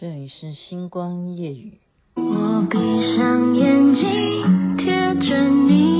这里是星光夜雨。我闭上眼睛，贴着你，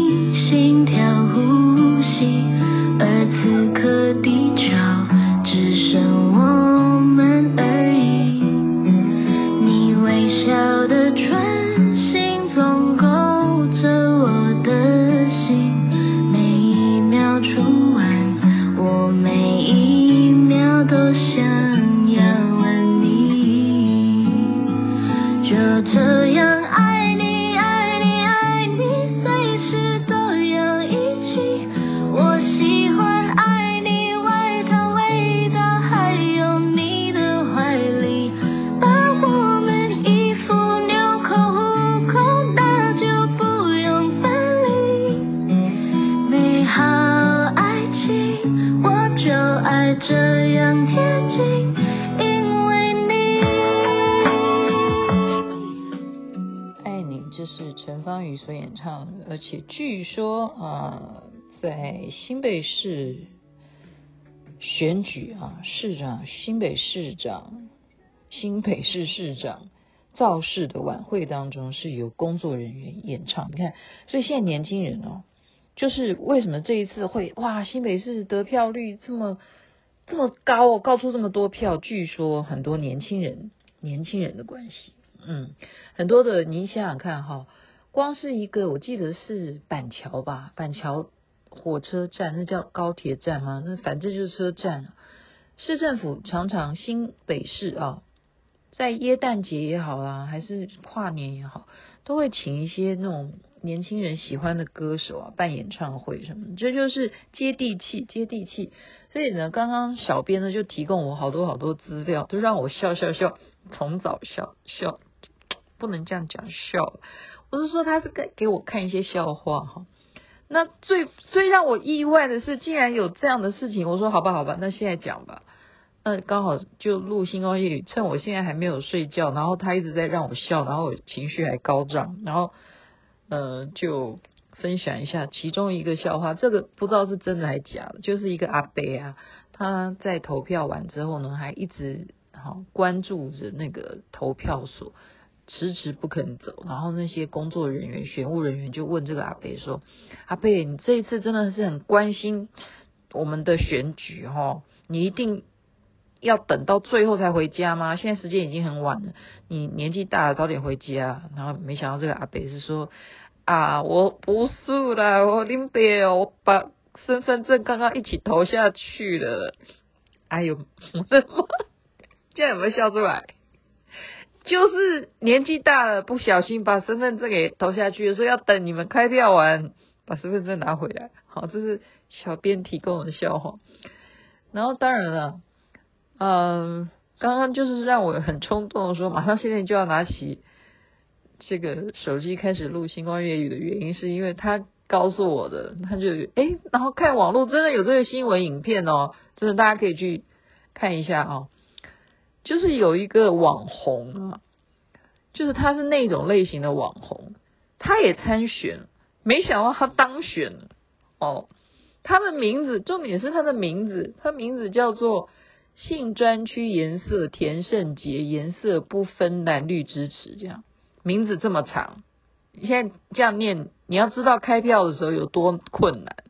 且据说啊，在新北市选举啊，市长新北市长新北市市长造势的晚会当中，是由工作人员演唱。你看，所以现在年轻人哦，就是为什么这一次会哇，新北市得票率这么这么高哦，高出这么多票？据说很多年轻人年轻人的关系，嗯，很多的，你想想看哈。光是一个，我记得是板桥吧，板桥火车站，那叫高铁站吗？那反正就是车站。市政府常常新北市啊，在耶诞节也好啊，还是跨年也好，都会请一些那种年轻人喜欢的歌手啊，办演唱会什么，这就是接地气，接地气。所以呢，刚刚小编呢就提供我好多好多资料，都让我笑笑笑，从早笑笑，不能这样讲笑。不是说他是给给我看一些笑话哈，那最最让我意外的是，竟然有这样的事情。我说好吧，好吧，那现在讲吧。那刚好就录星光夜语，趁我现在还没有睡觉，然后他一直在让我笑，然后我情绪还高涨，然后呃就分享一下其中一个笑话。这个不知道是真的还是假的，就是一个阿伯啊，他在投票完之后呢，还一直好关注着那个投票所。迟迟不肯走，然后那些工作人员、选务人员就问这个阿贝说：“阿贝，你这一次真的是很关心我们的选举哈？你一定要等到最后才回家吗？现在时间已经很晚了，你年纪大了，早点回家。”然后没想到这个阿贝是说：“啊，我不是啦，我林北，我把身份证刚刚一起投下去了。”哎呦，我的妈！这样有没有笑出来？就是年纪大了，不小心把身份证给投下去，所以要等你们开票完，把身份证拿回来。好，这是小编提供的笑话。然后当然了，嗯，刚刚就是让我很冲动的说，马上现在就要拿起这个手机开始录星光粤语的原因，是因为他告诉我的，他就诶，然后看网络真的有这个新闻影片哦，真的大家可以去看一下哦。就是有一个网红啊，就是他是那种类型的网红，他也参选，没想到他当选了哦。他的名字，重点是他的名字，他名字叫做性专区颜色田胜杰，颜色不分蓝绿支持，这样名字这么长，你现在这样念，你要知道开票的时候有多困难。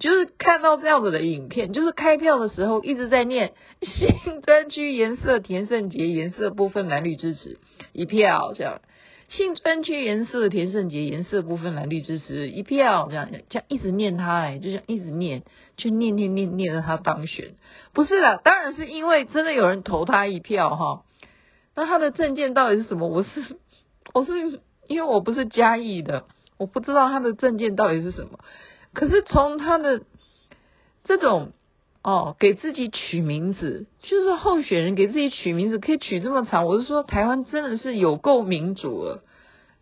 就是看到这样子的影片，就是开票的时候一直在念性专区颜色田胜杰，颜色不分蓝绿支持一票这样，性专区颜色田胜杰，颜色不分蓝绿支持一票这样，这样一直念他哎，就像一直念，就念念念念到他当选，不是的，当然是因为真的有人投他一票哈。那他的证件到底是什么？我是我是因为我不是嘉义的，我不知道他的证件到底是什么。可是从他的这种哦，给自己取名字，就是候选人给自己取名字可以取这么长。我是说，台湾真的是有够民主了，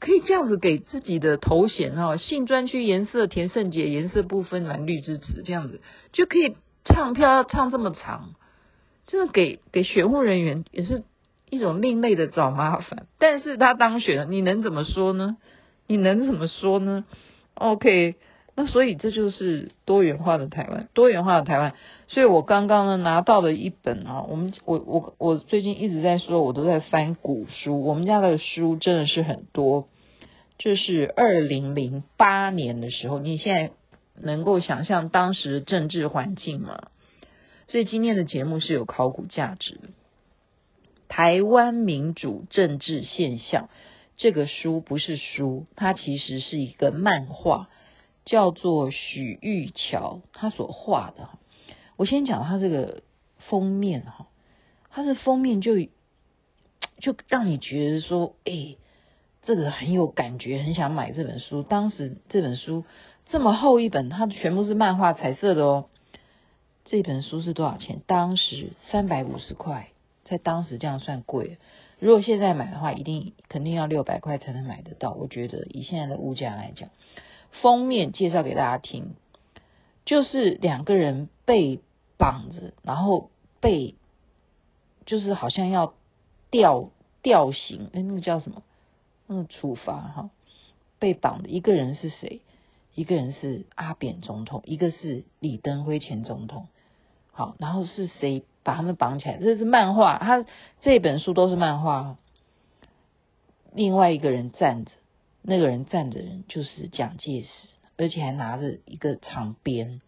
可以这样子给自己的头衔哈，性专区颜色田胜杰，颜色不分蓝绿支持，这样子就可以唱票要唱这么长，真的给给选务人员也是一种另类的找麻烦。但是他当选了，你能怎么说呢？你能怎么说呢？OK。那所以这就是多元化的台湾，多元化的台湾。所以我刚刚呢拿到了一本啊，我们我我我最近一直在说，我都在翻古书，我们家的书真的是很多。这是二零零八年的时候，你现在能够想象当时的政治环境吗？所以今天的节目是有考古价值的。台湾民主政治现象这个书不是书，它其实是一个漫画。叫做许玉桥，他所画的。我先讲他这个封面哈，他这封面就就让你觉得说，哎，这个很有感觉，很想买这本书。当时这本书这么厚一本，它全部是漫画彩色的哦。这本书是多少钱？当时三百五十块，在当时这样算贵。如果现在买的话，一定肯定要六百块才能买得到。我觉得以现在的物价来讲。封面介绍给大家听，就是两个人被绑着，然后被就是好像要吊吊刑，哎，那个叫什么？那个处罚哈，被绑的一个人是谁？一个人是阿扁总统，一个是李登辉前总统。好，然后是谁把他们绑起来？这是漫画，他这本书都是漫画。另外一个人站着。那个人站着人就是蒋介石，而且还拿着一个长鞭，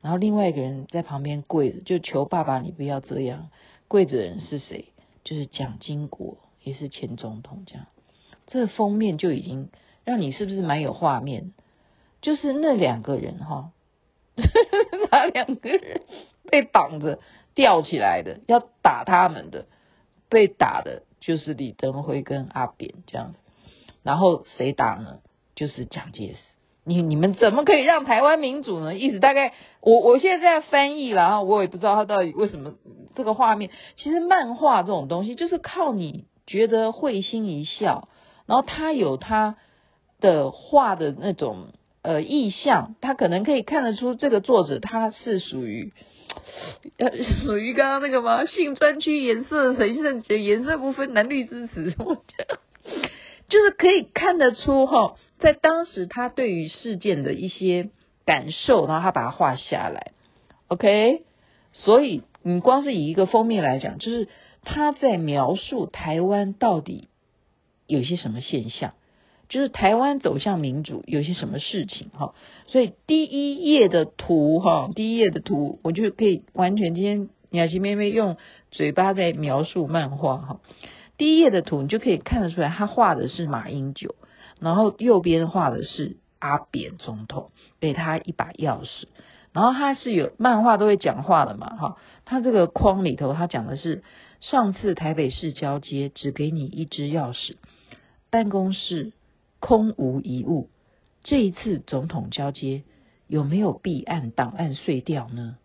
然后另外一个人在旁边跪着，就求爸爸你不要这样。跪着的人是谁？就是蒋经国，也是前总统。这样，这封面就已经让你是不是蛮有画面？就是那两个人哈，那两个人被绑着吊起来的，要打他们的，被打的就是李登辉跟阿扁这样子。然后谁打呢？就是蒋介石。你你们怎么可以让台湾民主呢？意思大概我我现在在翻译了啊，我也不知道他到底为什么这个画面。其实漫画这种东西就是靠你觉得会心一笑，然后他有他的画的那种呃意象，他可能可以看得出这个作者他是属于呃属于刚刚那个吗？性专区颜色呈现颜色不分男女之词。我觉得就是可以看得出哈，在当时他对于事件的一些感受，然后他把它画下来，OK。所以你光是以一个封面来讲，就是他在描述台湾到底有些什么现象，就是台湾走向民主有些什么事情哈。所以第一页的图哈，第一页的图，我就可以完全今天雅琪妹妹用嘴巴在描述漫画哈。第一页的图，你就可以看得出来，他画的是马英九，然后右边画的是阿扁总统，给他一把钥匙，然后他是有漫画都会讲话的嘛，哈，他这个框里头他讲的是上次台北市交接只给你一支钥匙，办公室空无一物，这一次总统交接有没有弊案档案碎掉呢？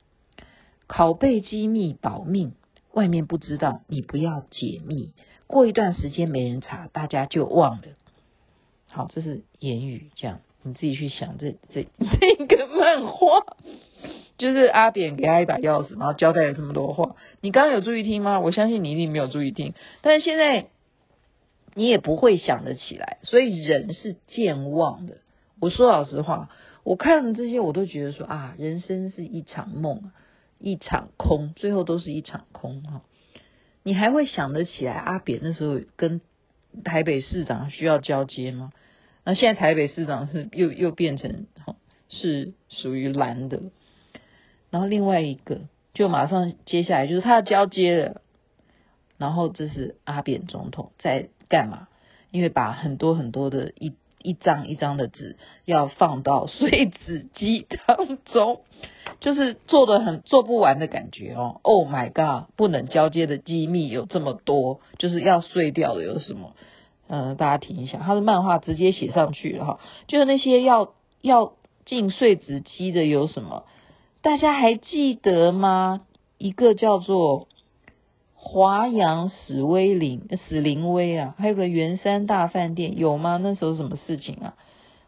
拷贝机密保命，外面不知道，你不要解密。过一段时间没人查，大家就忘了。好，这是言语，这样你自己去想这。这 这个漫画就是阿扁给他一把钥匙，然后交代了这么多话。你刚刚有注意听吗？我相信你一定没有注意听。但是现在你也不会想得起来，所以人是健忘的。我说老实话，我看了这些，我都觉得说啊，人生是一场梦，一场空，最后都是一场空哈。你还会想得起来阿扁那时候跟台北市长需要交接吗？那现在台北市长是又又变成是属于蓝的，然后另外一个就马上接下来就是他要交接了，然后这是阿扁总统在干嘛？因为把很多很多的一一张一张的纸要放到碎纸机当中。就是做的很做不完的感觉哦，Oh my god，不能交接的机密有这么多，就是要碎掉的有什么？嗯，大家听一下，他的漫画直接写上去了哈，就是那些要要进碎纸机的有什么？大家还记得吗？一个叫做华阳史威林史林威啊，还有个圆山大饭店有吗？那时候什么事情啊？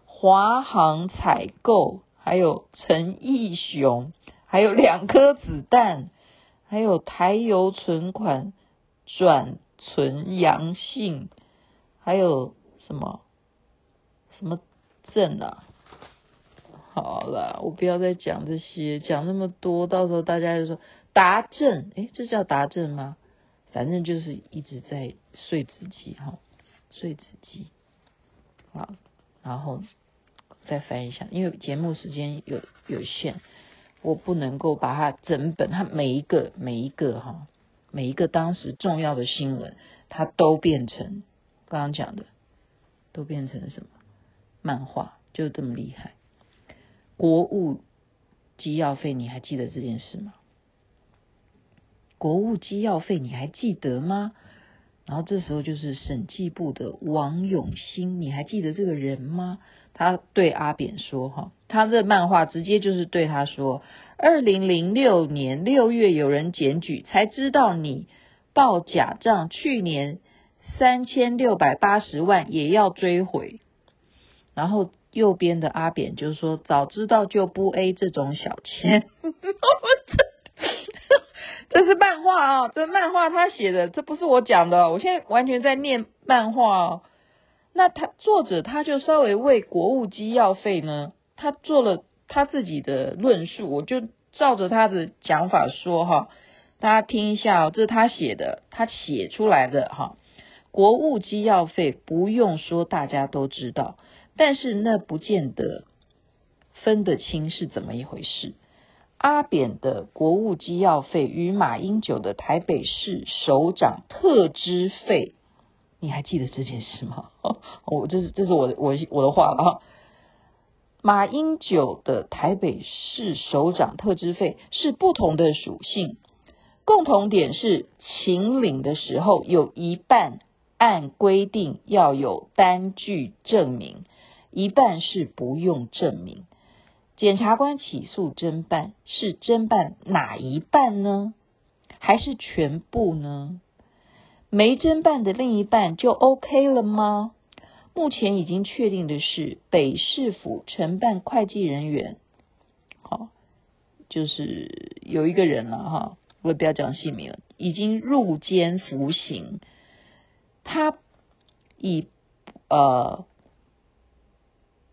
华航采购。还有陈义雄，还有两颗子弹，还有台油存款转存阳性，还有什么什么证啊？好了，我不要再讲这些，讲那么多，到时候大家就说达正，诶，这叫达正吗？反正就是一直在碎纸机哈，碎纸机，好，然后再翻一下，因为节目时间有有限，我不能够把它整本，它每一个每一个哈，每一个当时重要的新闻，它都变成刚刚讲的，都变成什么漫画，就这么厉害。国务机要费，你还记得这件事吗？国务机要费，你还记得吗？然后这时候就是审计部的王永兴，你还记得这个人吗？他对阿扁说：“哈，他这漫画直接就是对他说，二零零六年六月有人检举，才知道你报假账，去年三千六百八十万也要追回。”然后。右边的阿扁就是说，早知道就不 A 这种小钱。这是漫画啊、哦，这漫画他写的，这不是我讲的。我现在完全在念漫画哦。那他作者他就稍微为国务机要费呢，他做了他自己的论述，我就照着他的讲法说哈，大家听一下哦，这是他写的，他写出来的哈。国务机要费不用说，大家都知道。但是那不见得分得清是怎么一回事。阿扁的国务机要费与马英九的台北市首长特支费，你还记得这件事吗？哦，我这是这是我的我我的话了哈。马英九的台北市首长特支费是不同的属性，共同点是请领的时候有一半按规定要有单据证明。一半是不用证明，检察官起诉侦办是侦办哪一半呢？还是全部呢？没侦办的另一半就 OK 了吗？目前已经确定的是，北市府承办会计人员，好，就是有一个人了哈，我也不要讲姓名了，已经入监服刑，他以呃。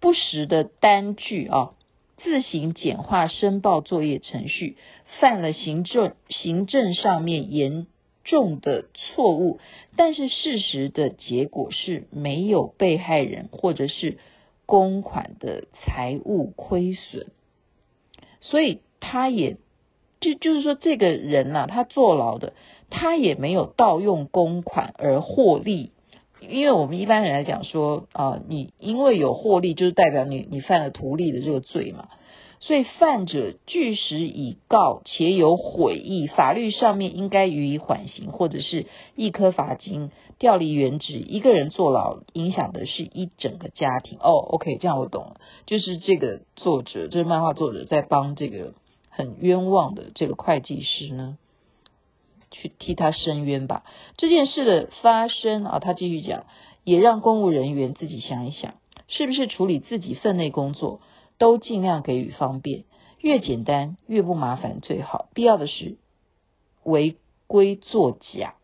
不实的单据啊，自行简化申报作业程序，犯了行政行政上面严重的错误，但是事实的结果是没有被害人或者是公款的财务亏损，所以他也就就是说这个人呐、他坐牢的，他也没有盗用公款而获利。因为我们一般人来讲说啊，你因为有获利，就是代表你你犯了图利的这个罪嘛。所以犯者据实以告且有悔意，法律上面应该予以缓刑，或者是一科罚金、调离原职。一个人坐牢，影响的是一整个家庭。哦，OK，这样我懂了。就是这个作者，这个漫画作者在帮这个很冤枉的这个会计师呢。去替他伸冤吧。这件事的发生啊，他继续讲，也让公务人员自己想一想，是不是处理自己分内工作都尽量给予方便，越简单越不麻烦最好。必要的是违规作假，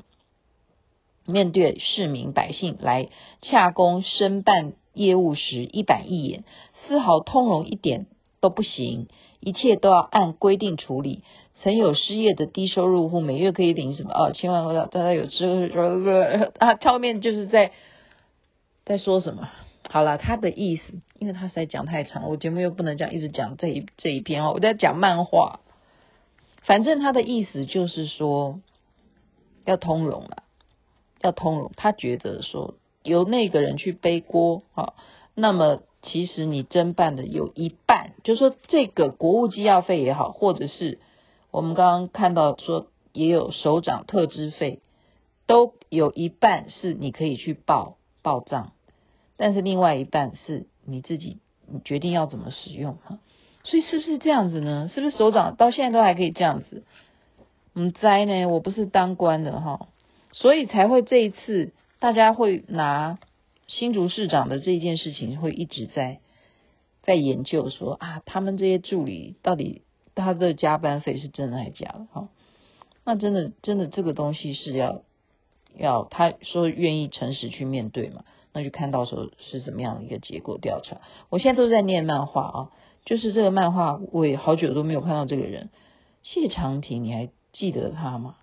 面对市民百姓来洽公申办业务时，一板一眼，丝毫通融一点都不行，一切都要按规定处理。曾有失业的低收入户每月可以领什么？哦，千万个大家有知啊，后面就是在在说什么？好了，他的意思，因为他实在讲太长，我节目又不能讲一直讲这一这一篇哦，我在讲漫画。反正他的意思就是说要通融了，要通融。他觉得说由那个人去背锅啊，那么其实你侦办的有一半，就是说这个国务机要费也好，或者是。我们刚刚看到说，也有首长特支费，都有一半是你可以去报报账，但是另外一半是你自己你决定要怎么使用哈。所以是不是这样子呢？是不是首长到现在都还可以这样子？嗯，在呢，我不是当官的哈，所以才会这一次大家会拿新竹市长的这一件事情会一直在在研究说啊，他们这些助理到底。他的加班费是真的还是假的？哈，那真的真的这个东西是要要他说愿意诚实去面对嘛？那就看到时候是怎么样的一个结果调查。我现在都在念漫画啊，就是这个漫画，我也好久都没有看到这个人。谢长廷，你还记得他吗？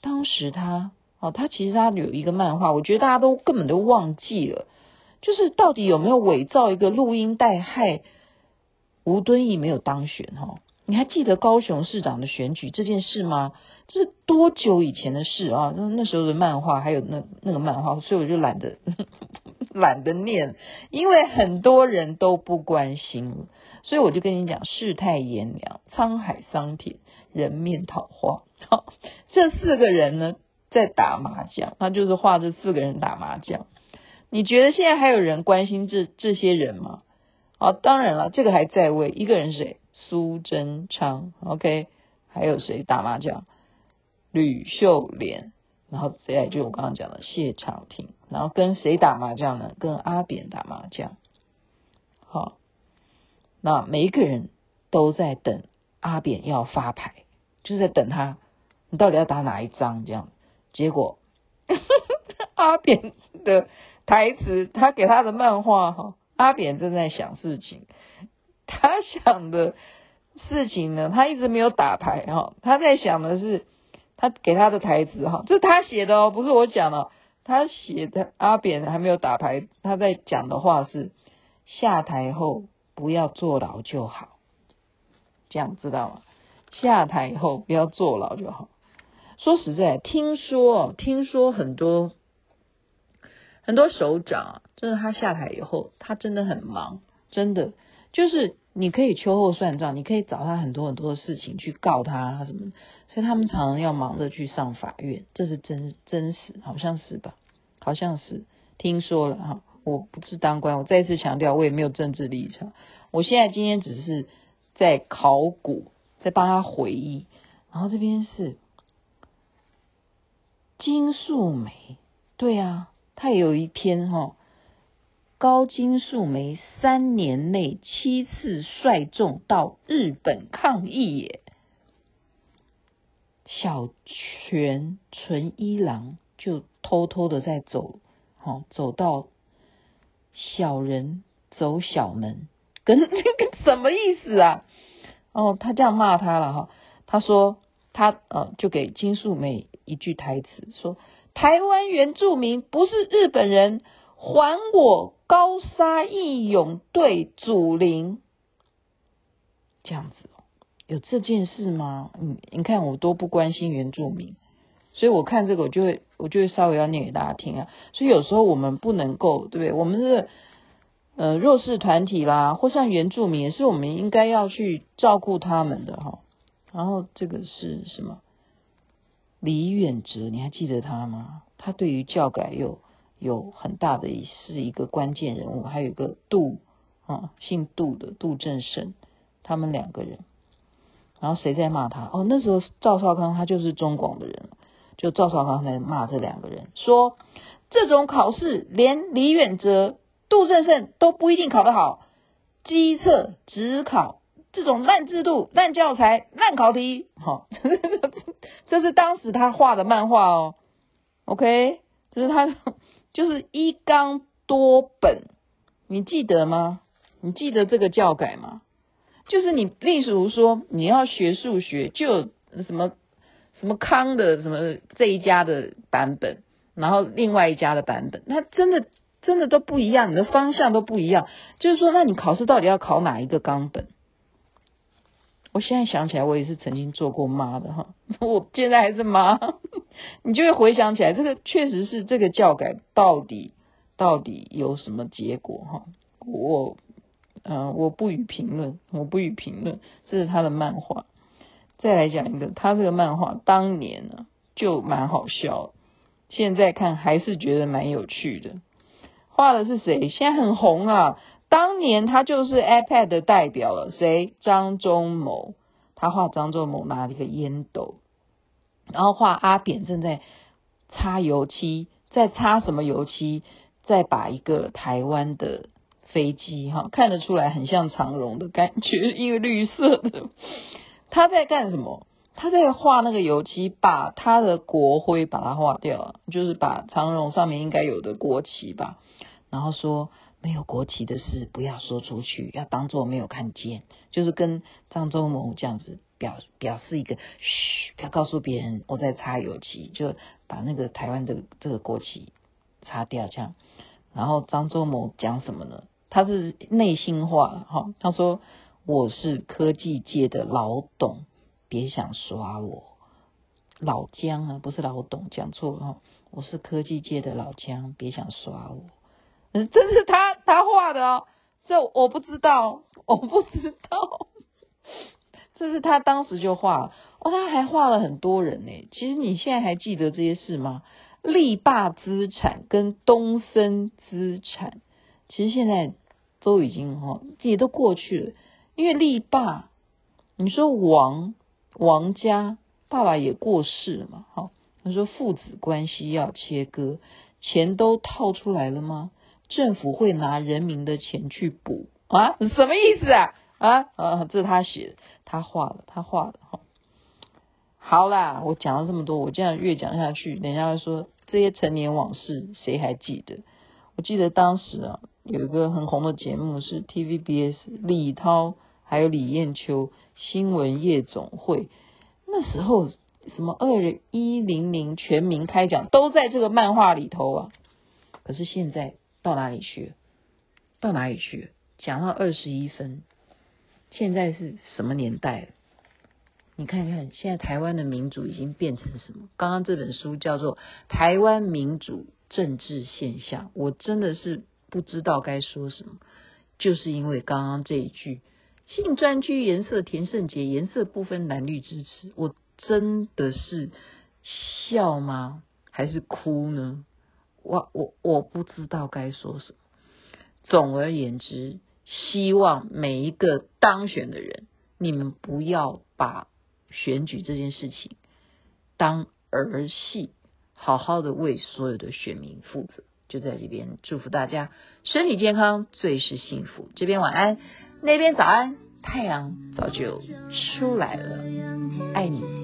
当时他哦，他其实他有一个漫画，我觉得大家都根本都忘记了，就是到底有没有伪造一个录音带害吴敦义没有当选哈？你还记得高雄市长的选举这件事吗？这是多久以前的事啊？那那时候的漫画还有那那个漫画，所以我就懒得 懒得念，因为很多人都不关心，所以我就跟你讲世态炎凉，沧海桑田，人面桃花。好，这四个人呢在打麻将，他就是画这四个人打麻将。你觉得现在还有人关心这这些人吗？好，当然了，这个还在位，一个人是谁？苏贞昌，OK，还有谁打麻将？吕秀莲，然后再来就我刚刚讲的谢长廷，然后跟谁打麻将呢？跟阿扁打麻将。好，那每一个人都在等阿扁要发牌，就是在等他，你到底要打哪一张？这样，结果 阿扁的台词，他给他的漫画哈，阿扁正在想事情。他想的事情呢，他一直没有打牌哈。他在想的是，他给他的台词哈，这是他写的哦，不是我讲的。他写的阿扁还没有打牌，他在讲的话是下台后不要坐牢就好，这样知道吗？下台以后不要坐牢就好。说实在，听说听说很多很多首长，就是他下台以后，他真的很忙，真的。就是你可以秋后算账，你可以找他很多很多的事情去告他什么，所以他们常常要忙着去上法院，这是真真实，好像是吧？好像是听说了哈，我不是当官，我再次强调，我也没有政治立场，我现在今天只是在考古，在帮他回忆，然后这边是金素梅，对啊，他也有一篇哈。高金素梅三年内七次率众到日本抗议耶，小泉纯一郎就偷偷的在走，好走到小人走小门，跟 跟什么意思啊？哦，他这样骂他了哈，他说他呃就给金素梅一句台词，说台湾原住民不是日本人。还我高砂义勇队祖灵，这样子哦，有这件事吗？你你看我多不关心原住民，所以我看这个我就会我就会稍微要念给大家听啊。所以有时候我们不能够，对不对？我们是呃弱势团体啦，或像原住民，也是我们应该要去照顾他们的哈。然后这个是什么？李远哲，你还记得他吗？他对于教改又。有很大的是一个关键人物，还有一个杜啊，姓杜的杜正胜，他们两个人。然后谁在骂他？哦，那时候赵少康他就是中广的人，就赵少康在骂这两个人，说这种考试连李远哲、杜正胜都不一定考得好，机测只考这种烂制度、烂教材、烂考题，好，这是当时他画的漫画哦。OK，这是他。就是一纲多本，你记得吗？你记得这个教改吗？就是你，例如说你要学数学，就什么什么康的什么这一家的版本，然后另外一家的版本，那真的真的都不一样，你的方向都不一样。就是说，那你考试到底要考哪一个纲本？我现在想起来，我也是曾经做过妈的哈，我现在还是妈，你就会回想起来，这个确实是这个教改到底到底有什么结果哈？我嗯、我不予评论，我不予评论，这是他的漫画。再来讲一个，他这个漫画当年呢就蛮好笑，现在看还是觉得蛮有趣的。画的是谁？现在很红啊。当年他就是 iPad 的代表了，谁？张忠谋，他画张忠谋拿了一个烟斗，然后画阿扁正在擦油漆，在擦什么油漆？在把一个台湾的飞机，哈，看得出来很像长荣的感觉，一个绿色的。他在干什么？他在画那个油漆，把他的国徽把它画掉，就是把长荣上面应该有的国旗吧，然后说。没有国旗的事不要说出去，要当做没有看见，就是跟张忠谋这样子表表示一个嘘，不要告诉别人我在擦油漆，就把那个台湾的这个国旗擦掉这样。然后张忠谋讲什么呢？他是内心话哈，他说我是科技界的老董，别想耍我。老姜啊，不是老董，讲错了哈。我是科技界的老姜，别想耍我。这是他他画的哦，这我不知道，我不知道。这是他当时就画哦，他还画了很多人呢。其实你现在还记得这些事吗？力霸资产跟东森资产，其实现在。都已经哈，也都过去了。因为力霸，你说王王家爸爸也过世了嘛？哈，他说父子关系要切割，钱都套出来了吗？政府会拿人民的钱去补啊？什么意思啊？啊啊，这是他写的，他画的，他画的哈。好啦，我讲了这么多，我这样越讲下去，人家会说这些陈年往事谁还记得？我记得当时啊。有一个很红的节目是 TVBS 李涛还有李艳秋新闻夜总会，那时候什么二一零零全民开讲都在这个漫画里头啊。可是现在到哪里去？到哪里去？讲到二十一分，现在是什么年代？你看看现在台湾的民主已经变成什么？刚刚这本书叫做《台湾民主政治现象》，我真的是。不知道该说什么，就是因为刚刚这一句“性专区颜色田胜杰颜色不分蓝绿支持”，我真的是笑吗？还是哭呢？我我我不知道该说什么。总而言之，希望每一个当选的人，你们不要把选举这件事情当儿戏，好好的为所有的选民负责。就在这边祝福大家身体健康，最是幸福。这边晚安，那边早安，太阳早就出来了，爱你。